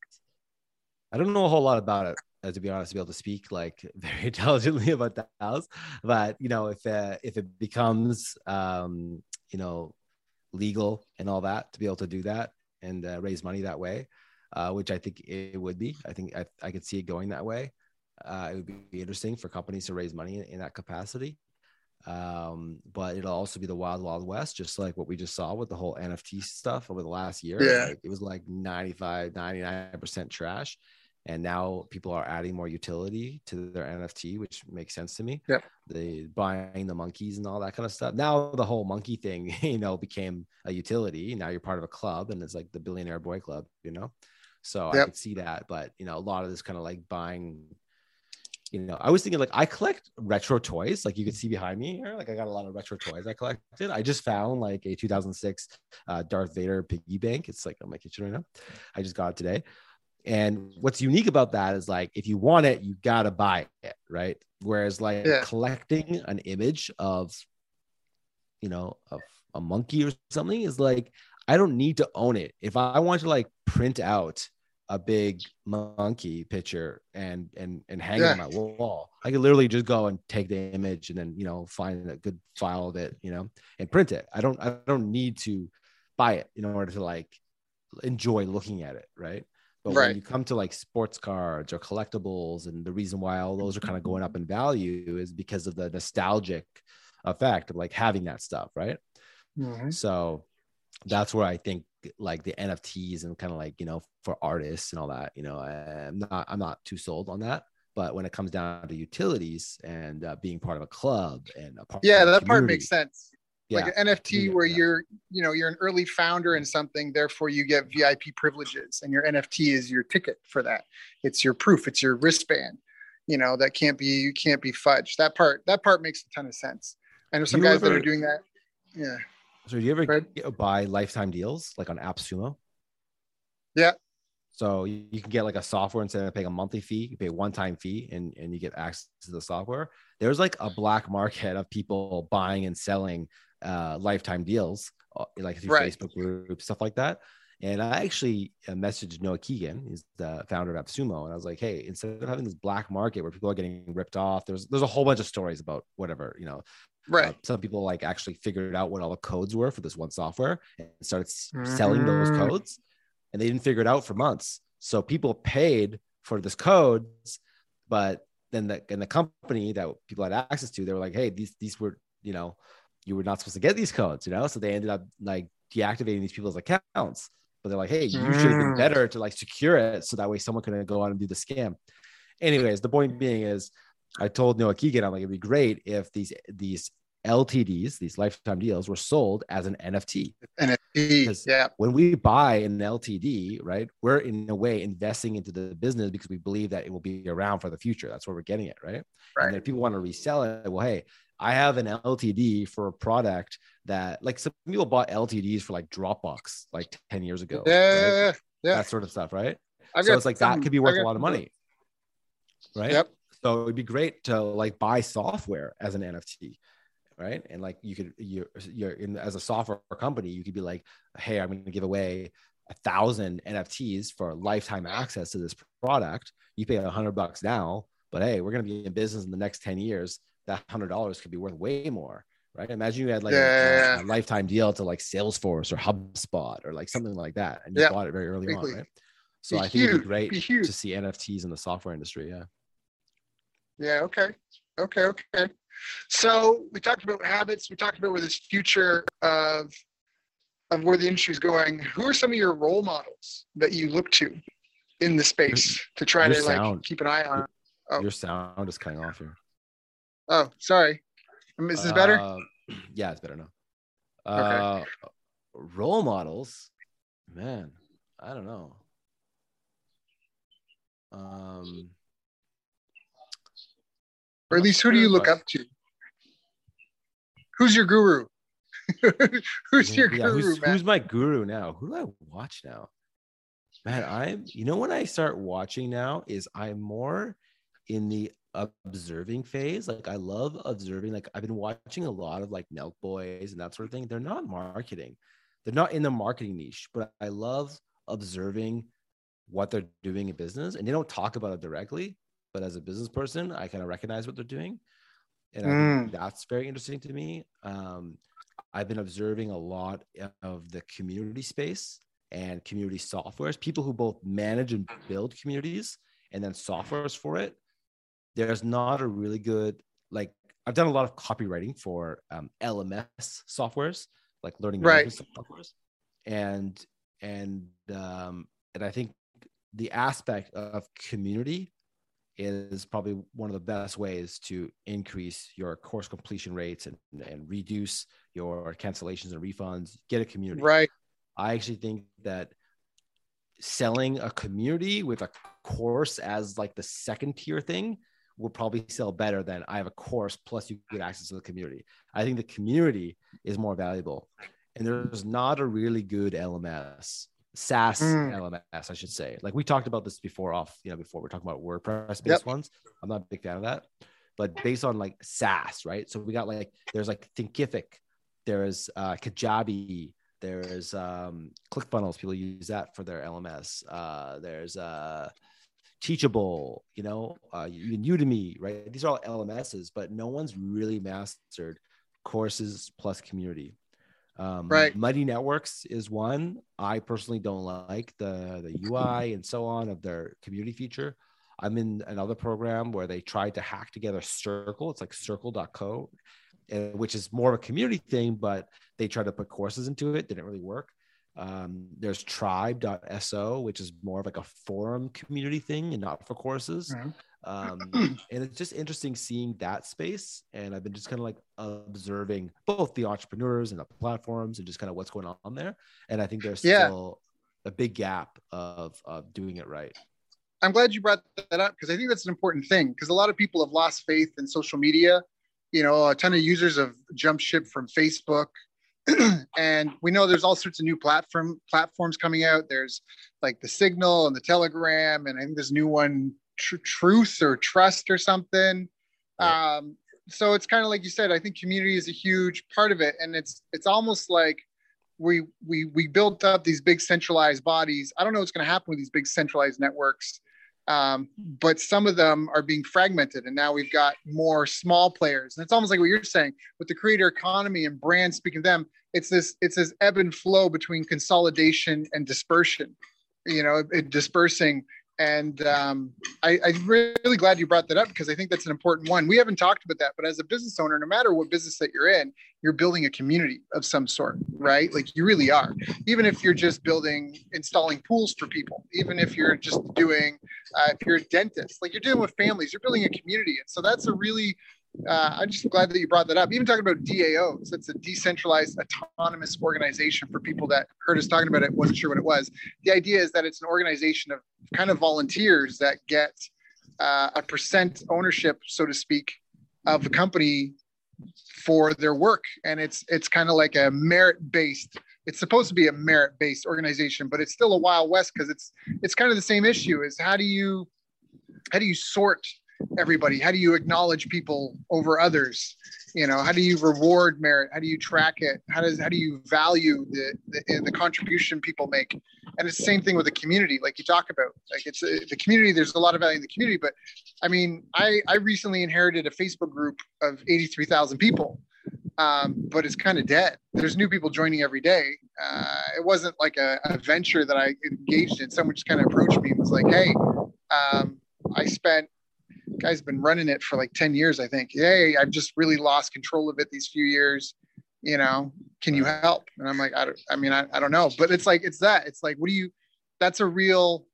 i don't know a whole lot about it uh, to be honest, to be able to speak like [laughs] very intelligently about the house. But you know, if uh, if it becomes um, you know legal and all that, to be able to do that and uh, raise money that way, uh, which I think it would be. I think I, I could see it going that way. Uh, it would be interesting for companies to raise money in, in that capacity. Um, but it'll also be the wild, wild west, just like what we just saw with the whole NFT stuff over the last year. Yeah. Like, it was like 95, 99% trash and now people are adding more utility to their NFT, which makes sense to me. Yeah, the buying the monkeys and all that kind of stuff. Now the whole monkey thing, [laughs] you know, became a utility. Now you're part of a club, and it's like the Billionaire Boy Club, you know. So yep. I could see that, but you know, a lot of this kind of like buying. You know, I was thinking like I collect retro toys, like you can see behind me here. Like I got a lot of retro toys I collected. I just found like a 2006 uh, Darth Vader piggy bank. It's like on my kitchen right now. I just got it today. And what's unique about that is like if you want it, you gotta buy it, right? Whereas like yeah. collecting an image of, you know, of a monkey or something is like I don't need to own it. If I want to like print out a big monkey picture and and and hang yeah. it on my wall, I could literally just go and take the image and then you know find a good file of it, you know, and print it. I don't I don't need to buy it in order to like enjoy looking at it, right? But right. when you come to like sports cards or collectibles, and the reason why all those are kind of going up in value is because of the nostalgic effect of like having that stuff, right? Mm-hmm. So that's where I think like the NFTs and kind of like you know for artists and all that, you know, I'm not I'm not too sold on that. But when it comes down to utilities and uh, being part of a club and a part yeah, that part makes sense yeah. like an NFT yeah, where you're, you know, you're an early founder in something, therefore you get VIP privileges, and your NFT is your ticket for that. It's your proof. It's your wristband. You know that can't be you can't be fudged. That part that part makes a ton of sense. I know some guys ever, that are doing that. Yeah. So do you ever buy lifetime deals like on AppSumo? Yeah. So you can get like a software instead of paying a monthly fee, you pay a one-time fee and, and you get access to the software. There's like a black market of people buying and selling uh, lifetime deals, uh, like through right. Facebook groups, stuff like that. And I actually uh, messaged Noah Kagan, he's the founder of AppSumo, and I was like, "Hey, instead of having this black market where people are getting ripped off, there's there's a whole bunch of stories about whatever, you know, right? Uh, some people like actually figured out what all the codes were for this one software and started mm-hmm. selling those mm-hmm. codes, and they didn't figure it out for months. So people paid for this codes, but then the and the company that people had access to, they were like, "Hey, these these were you know you were not supposed to get these codes, you know? So they ended up like deactivating these people's accounts. But they're like, hey, you should have been mm. better to like secure it so that way someone couldn't go on and do the scam. Anyways, the point being is I told Noah Kagan, I'm like, it'd be great if these these LTDs, these lifetime deals, were sold as an NFT. NFT, yeah. When we buy an LTD, right, we're in a way investing into the business because we believe that it will be around for the future. That's where we're getting it, right? Right. And if people want to resell it, well, hey, I have an LTD for a product that like some people bought LTDs for like Dropbox like 10 years ago. Yeah, right? yeah. That sort of stuff, right? I've so it's like some, that could be worth a lot of money. Right. Yep. So it'd be great to like buy software as an NFT. Right. And like you could you're you're in as a software company, you could be like, hey, I'm gonna give away a thousand NFTs for lifetime access to this product. You pay a hundred bucks now, but hey, we're gonna be in business in the next 10 years that hundred dollars could be worth way more, right? Imagine you had like yeah. a, a, lifetime deal to like Salesforce or HubSpot or like something like that, and you yeah. bought it very early on, right? So be I think huge. it'd be great be to see NFTs in the software industry. Yeah. Yeah. Okay. Okay. Okay. So we talked about habits. We talked about where this future of of where the industry is going. Who are some of your role models that you look to in the space to try your to sound, like keep an eye on? Oh. Your sound is cutting off here. Oh, sorry. Is this better? Uh, [clears throat] yeah, it's better now. Uh, okay. Role models, man. I don't know. Um, Or at least who do you look up to? Who's your guru? [laughs] who's your yeah, guru, who's, who's, my guru now? Who do I watch now? Man, I'm you know when I start watching now is I'm more in the observing phase. Like I love observing. Like I've been watching a lot of like Nelk Boys and that sort of thing. They're not marketing. They're not in the marketing niche, but I love observing what they're doing in business. And they don't talk about it directly, but as a business person, I kind of recognize what they're doing. And mm. that's very interesting to me. Um, I've been observing a lot of the community space and community softwares, people who both manage and build communities and then softwares for it there's not a really good like I've done a lot of copywriting for um, LMS softwares, like learning right. softwares, and and um, and I think the aspect of community is probably one of the best ways to increase your course completion rates and, and reduce your cancellations and refunds. Get a community. Right. I actually think that selling a community with a course as like the second tier thing will probably sell better than I have a course plus you get access to the community. I think the community is more valuable. And there's not a really good LMS, SaaS mm. LMS, I should say. Like we talked about this before off, you know, before we're talking about WordPress based yep. ones. I'm not a big fan of that. But based on like SaaS, right? So we got like there's like Thinkific, there's uh Kajabi, there's um ClickFunnels, people use that for their LMS. Uh there's uh Teachable, you know, uh, even Udemy, right? These are all LMSs, but no one's really mastered courses plus community. Um, right. Mighty Networks is one. I personally don't like the the UI and so on of their community feature. I'm in another program where they tried to hack together Circle. It's like Circle.co, which is more of a community thing, but they tried to put courses into it. Didn't really work. Um, there's tribe.so, which is more of like a forum community thing and not for courses. Um, [clears throat] and it's just interesting seeing that space. And I've been just kind of like observing both the entrepreneurs and the platforms and just kind of what's going on there. And I think there's yeah. still a big gap of, of doing it right. I'm glad you brought that up because I think that's an important thing because a lot of people have lost faith in social media. You know, a ton of users have jumped ship from Facebook [clears throat] and we know there's all sorts of new platform platforms coming out. There's like the Signal and the Telegram, and I think there's new one, tr- Truth or Trust or something. Yeah. Um, so it's kind of like you said. I think community is a huge part of it, and it's it's almost like we we we built up these big centralized bodies. I don't know what's going to happen with these big centralized networks. Um, but some of them are being fragmented and now we've got more small players. And it's almost like what you're saying with the creator economy and brands speaking to them it's this it's this ebb and flow between consolidation and dispersion you know it, dispersing and um, I, i'm really glad you brought that up because i think that's an important one. We haven't talked about that but as a business owner no matter what business that you're in you're building a community of some sort right? Like you really are. Even if you're just building installing pools for people even if you're just doing uh, if you're a dentist like you're dealing with families you're building a community. And so that's a really uh, I'm just glad that you brought that up. Even talking about DAOs, it's a decentralized autonomous organization for people that heard us talking about it, wasn't sure what it was. The idea is that it's an organization of kind of volunteers that get uh, a percent ownership, so to speak, of the company for their work, and it's it's kind of like a merit based. It's supposed to be a merit based organization, but it's still a wild west because it's it's kind of the same issue: is how do you how do you sort everybody? How do you acknowledge people over others? You know, how do you reward merit? How do you track it? How does how do you value the the, the contribution people make? And it's the same thing with the community, like you talk about. Like it's uh, the community. There's a lot of value in the community, but I mean, I I recently inherited a Facebook group of 83,000 people. Um, but it's kind of dead. There's new people joining every day. Uh, it wasn't like a, a, venture that I engaged in. Someone just kind of approached me and was like, "Hey, um, I spent guy's been running it for like 10 years, I think. Hey, I've just really lost control of it these few years. You know, can you help? And I'm like, I don't, I mean, I, I don't know, but it's like, it's that, it's like, what do you, that's a real,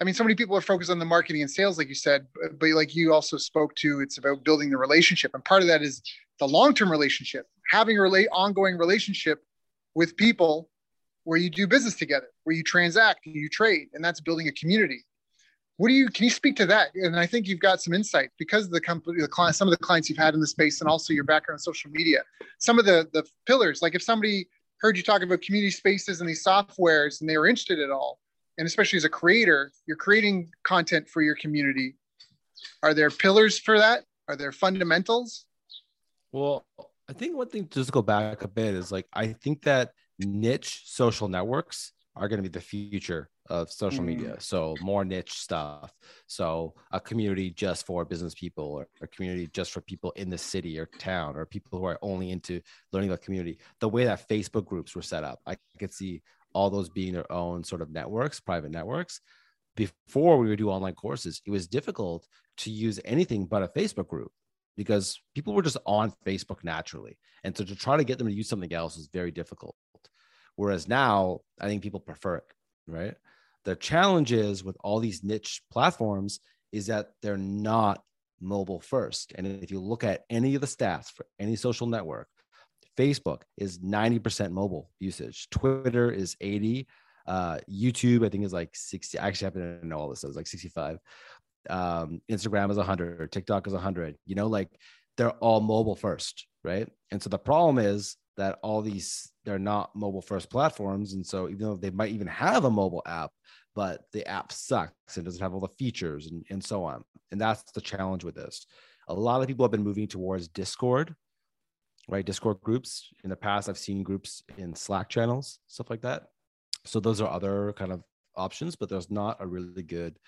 I mean, so many people are focused on the marketing and sales, like you said, but, but like you also spoke to, it's about building the relationship. And part of that is the long-term relationship, having a relate ongoing relationship with people where you do business together, where you transact you trade, and that's building a community. What do you can you speak to that? And i think you've got some insight because of the company the client some of the clients you've had in the space and also your background in social media. Some of the the pillars like if somebody heard you talk about community spaces and these softwares and they were interested at all and especially as a creator you're creating content for your community. Are there pillars for that? Are there fundamentals? Well i think one thing to just go back a bit is like i think that niche social networks are going to be the future of social mm. media. So more niche stuff. So a community just for business people or a community just for people in the city or town or people who are only into learning about community. The way that Facebook groups were set up, I could see all those being their own sort of networks, private networks. Before we would do online courses, it was difficult to use anything but a Facebook group because people were just on Facebook naturally. And so to try to get them to use something else was very difficult. Whereas now, I think people prefer it, right? The challenge is with all these niche platforms is that they're not mobile first. And if you look at any of the stats for any social network, Facebook is 90% mobile usage, Twitter is 80, uh, YouTube, I think is like 60. I actually happen to know all this. So it's like 65. Um, Instagram is 100, TikTok is 100. You know, like they're all mobile first, right? And so the problem is that all these they're not mobile first platforms. And so even though they might even have a mobile app but the app sucks and doesn't have all the features and, and so on. And that's the challenge with this. A lot of people have been moving towards discord right? Discord groups. In the past i've seen groups in slack channels stuff like that. So those are other kind of options but there's not a really good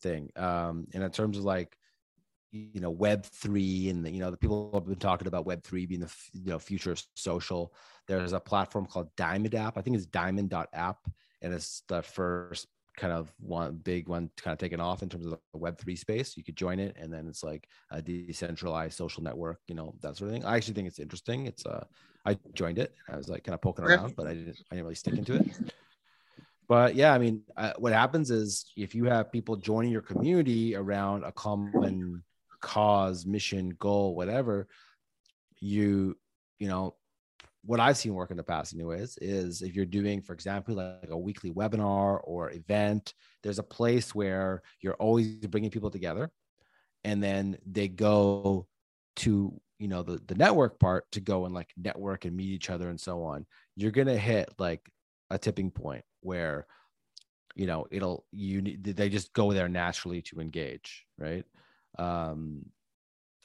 thing. Um and in terms of like you know web 3 and the, you know the people have been talking about web 3 being the you know future of social. There's a platform called diamond app. I think it's diamond.app and it's the first kind of one big one kind of taken off in terms of the web 3 space. You could join it and then it's like a decentralized social network you know that sort of thing. I actually think it's interesting. It's uh i joined it i was like kind of poking around but i didn't i didn't really stick into it. But yeah i mean uh, what happens is if you have people joining your community around a common cause, mission, goal, whatever, you, you know, what I've seen work in the past, anyways, is if you're doing, for example, like a weekly webinar or event, there's a place where you're always bringing people together, and then they go to you know the the network part to go and like network and meet each other and so on. You're gonna hit like a tipping point where you know it'll you they just go there naturally to engage, right? Um,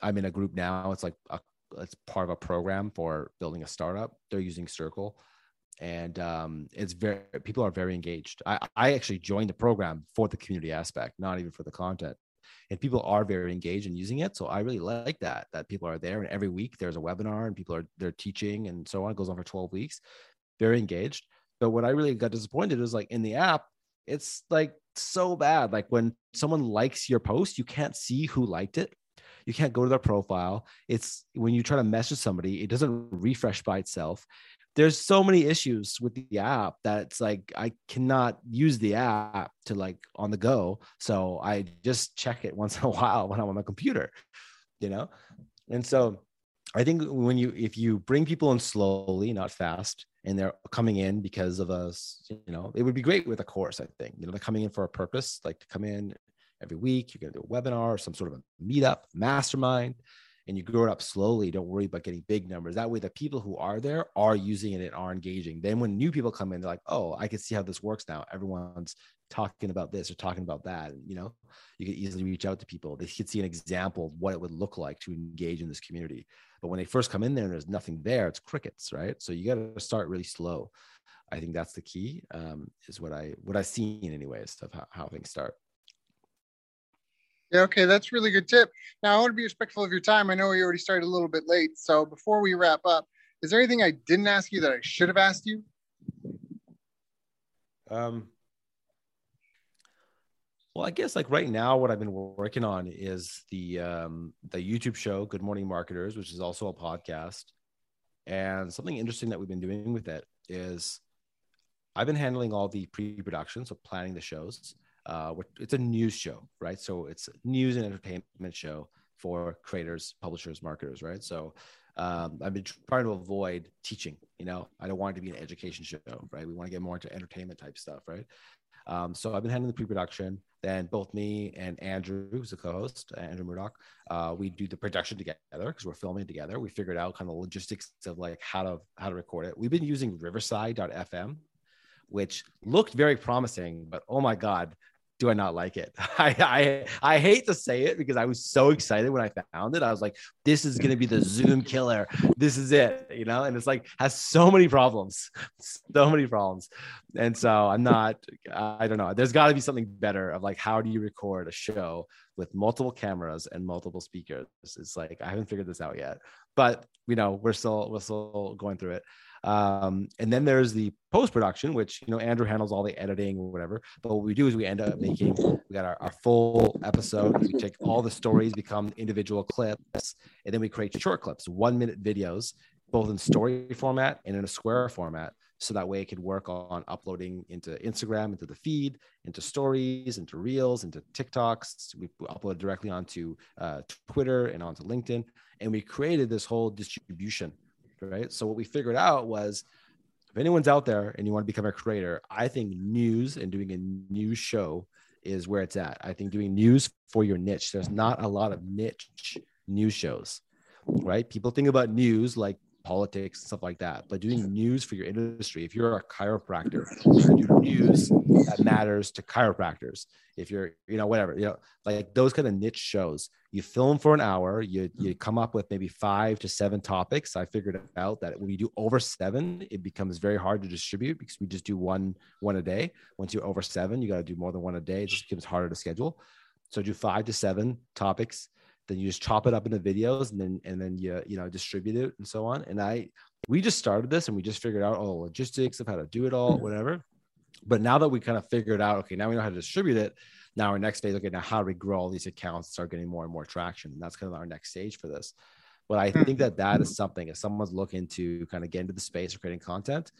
i'm in a group now. It's like a, it's part of a program for building a startup. They're using circle. And um, it's very people are very engaged. I, I actually joined the program for the community aspect not even for the content. And people are very engaged in using it. So i really like that that people are there. And every week there's a webinar and people are they're teaching and so on. It goes on for 12 weeks. Very engaged. But what i really got disappointed is like in the app it's like so bad. Like when someone likes your post, you can't see who liked it. You can't go to their profile. It's when you try to message somebody, it doesn't refresh by itself. There's so many issues with the app that it's like I cannot use the app to like on the go. So I just check it [laughs] once in a while when I'm on the computer, you know? And so I think when you if you bring people in slowly, not fast, and they're coming in because of us, you know, it would be great with a course. I think you know they're coming in for a purpose, like to come in every week. You're going to do a webinar or some sort of a meetup, mastermind, and you grow it up slowly. Don't worry about getting big numbers. That way, the people who are there are using it and are engaging. Then when new people come in, they're like, "Oh, I can see how this works now." Everyone's talking about this or talking about that. And, you know, you can easily reach out to people. They could see an example of what it would look like to engage in this community. But when they first come in there and there's nothing there, it's crickets, right? So you got to start really slow. I think that's the key. Um, is what I what I've seen anyways of how, how things start. Yeah, okay, that's really good tip. Now I want to be respectful of your time. I know we already started a little bit late. So before we wrap up, is there anything I didn't ask you that I should have asked you? Um, well, I guess like right now, what I've been working on is the um, the YouTube show, Good Morning Marketers, which is also a podcast. And something interesting that we've been doing with it is I've been handling all the pre-production, so planning the shows. Uh, it's a news show, right? So it's news and entertainment show for creators, publishers, marketers, right? So um, I've been trying to avoid teaching. You know, I don't want it to be an education show, right? We want to get more into entertainment type stuff, right? Um, so I've been handling the pre-production. Then both me and Andrew, who's the co-host, Andrew Murdoch, uh, we do the production together because we're filming together. We figured out kind of logistics of like how to how to record it. We've been using Riverside.fm, which looked very promising, but oh my god, do I not like it? [laughs] I, I I hate to say it because I was so excited when I found it. I was like, this is gonna be the Zoom killer. This is it, you know. And it's like has so many problems, [laughs] so many problems. And so I'm not. I don't know. There's got to be something better of like how do you record a show with multiple cameras and multiple speakers? It's like I haven't figured this out yet, but you know we're still we're still going through it. Um, and then there's the post production, which you know Andrew handles all the editing or whatever. But what we do is we end up making we got our, our full episode. We take all the stories, become individual clips, and then we create short clips, one minute videos, both in story format and in a square format. So that way it could work on uploading into Instagram, into the feed, into stories, into reels, into TikToks. We upload directly onto uh, Twitter and onto LinkedIn. And we created this whole distribution right? So what we figured out was if anyone's out there and you want to become a creator, I think news and doing a news show is where it's at. I think doing news for your niche. There's not a lot of niche news shows, right? People think about news like politics and stuff like that but doing mm-hmm. news for your industry if you're a chiropractor you do mm-hmm. news that matters to chiropractors. If you're you know whatever you know like those kind of niche shows. You film for an hour you mm-hmm. you come up with maybe five to seven topics. I figured out that when you do over seven it becomes very hard to distribute because we just do one one a day. Once you're over seven you got to do more than one a day. It just becomes harder to schedule. So do five to seven topics then you just chop it up into videos and then and then you you know distribute it and so on. And i we just started this and we just figured out all the logistics of how to do it all whatever. But now that we kind of figured out okay now we know how to distribute it now our next phase okay now how do we grow all these accounts start getting more and more traction? And that's kind of our next stage for this. But I think that that is something if someone's looking to kind of get into the space of creating content,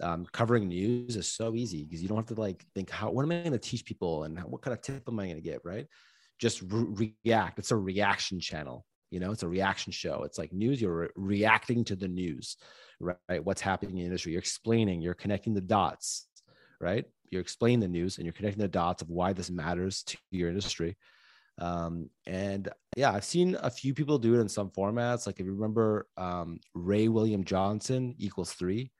um, covering news is so easy because you don't have to like think how what am I going to teach people and what kind of tip am I going to get? Right? Just re- react. It's a reaction channel. You know, it's a reaction show. It's like news. You're re- reacting to the news, right? What's happening in the industry. You're explaining. You're connecting the dots, right? You're explaining the news and you're connecting the dots of why this matters to your industry. Um, and yeah, I've seen a few people do it in some formats. Like if you remember, um, Ray William Johnson equals three.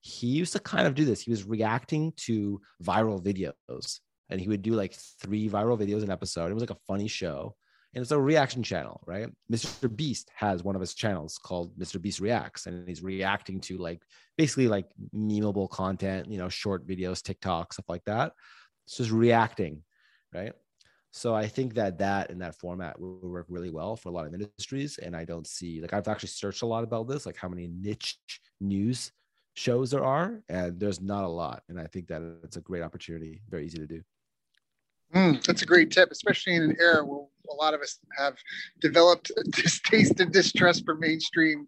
He used to kind of do this. He was reacting to viral videos and he would do like three viral videos an episode. It was like a funny show. And it's a reaction channel, right? Mr. Beast has one of his channels called Mr. Beast Reacts, and he's reacting to like basically like memeable content, you know, short videos, TikTok, stuff like that. It's just reacting, right? So I think that that in that format will work really well for a lot of industries. And I don't see like I've actually searched a lot about this, like how many niche news shows there are, and there's not a lot. And I think that it's a great opportunity, very easy to do. Mm, that's a great tip, especially in an era where a lot of us have developed a [laughs] distaste and distrust for mainstream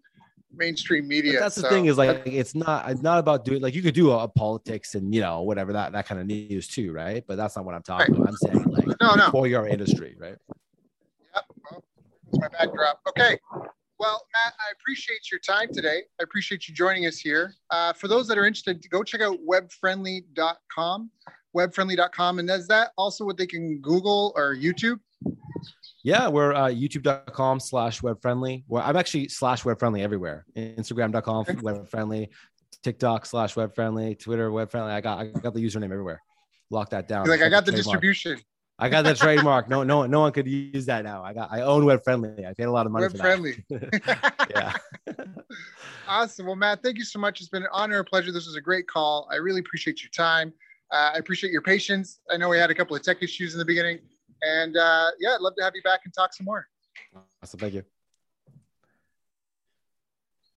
mainstream media. But that's the thing is like it's not it's not about doing like you could do a, a, politics and you know whatever that that kind of news too, right? But that's not what I'm talking right. about. I'm saying like no, no. for your industry, right? Yep. Well, that's my backdrop. Okay. Well, Matt, I appreciate your time today. I appreciate you joining us here. Uh, for those that are interested, go check out webfriendly.com webfriendly.com. And is that also what they can Google or YouTube? Yeah, we're uh, youtube.com slash webfriendly. Well, I'm actually slash webfriendly everywhere. Instagram.com webfriendly, TikTok slash webfriendly, Twitter webfriendly. I got I got the username everywhere. Lock that down. like I got the trademark. distribution. I got the trademark. No, no, no one could use that now. I got I own web friendly. I paid a lot of money. Web friendly. [laughs] [laughs] yeah. awesome. Well, Matt, thank you so much. It's been an honor and pleasure. This was a great call. I really appreciate your time. Uh, I appreciate your patience. I know we had a couple of tech issues in the beginning. And uh, yeah, I'd love to have you back and talk some more. Awesome. Thank you.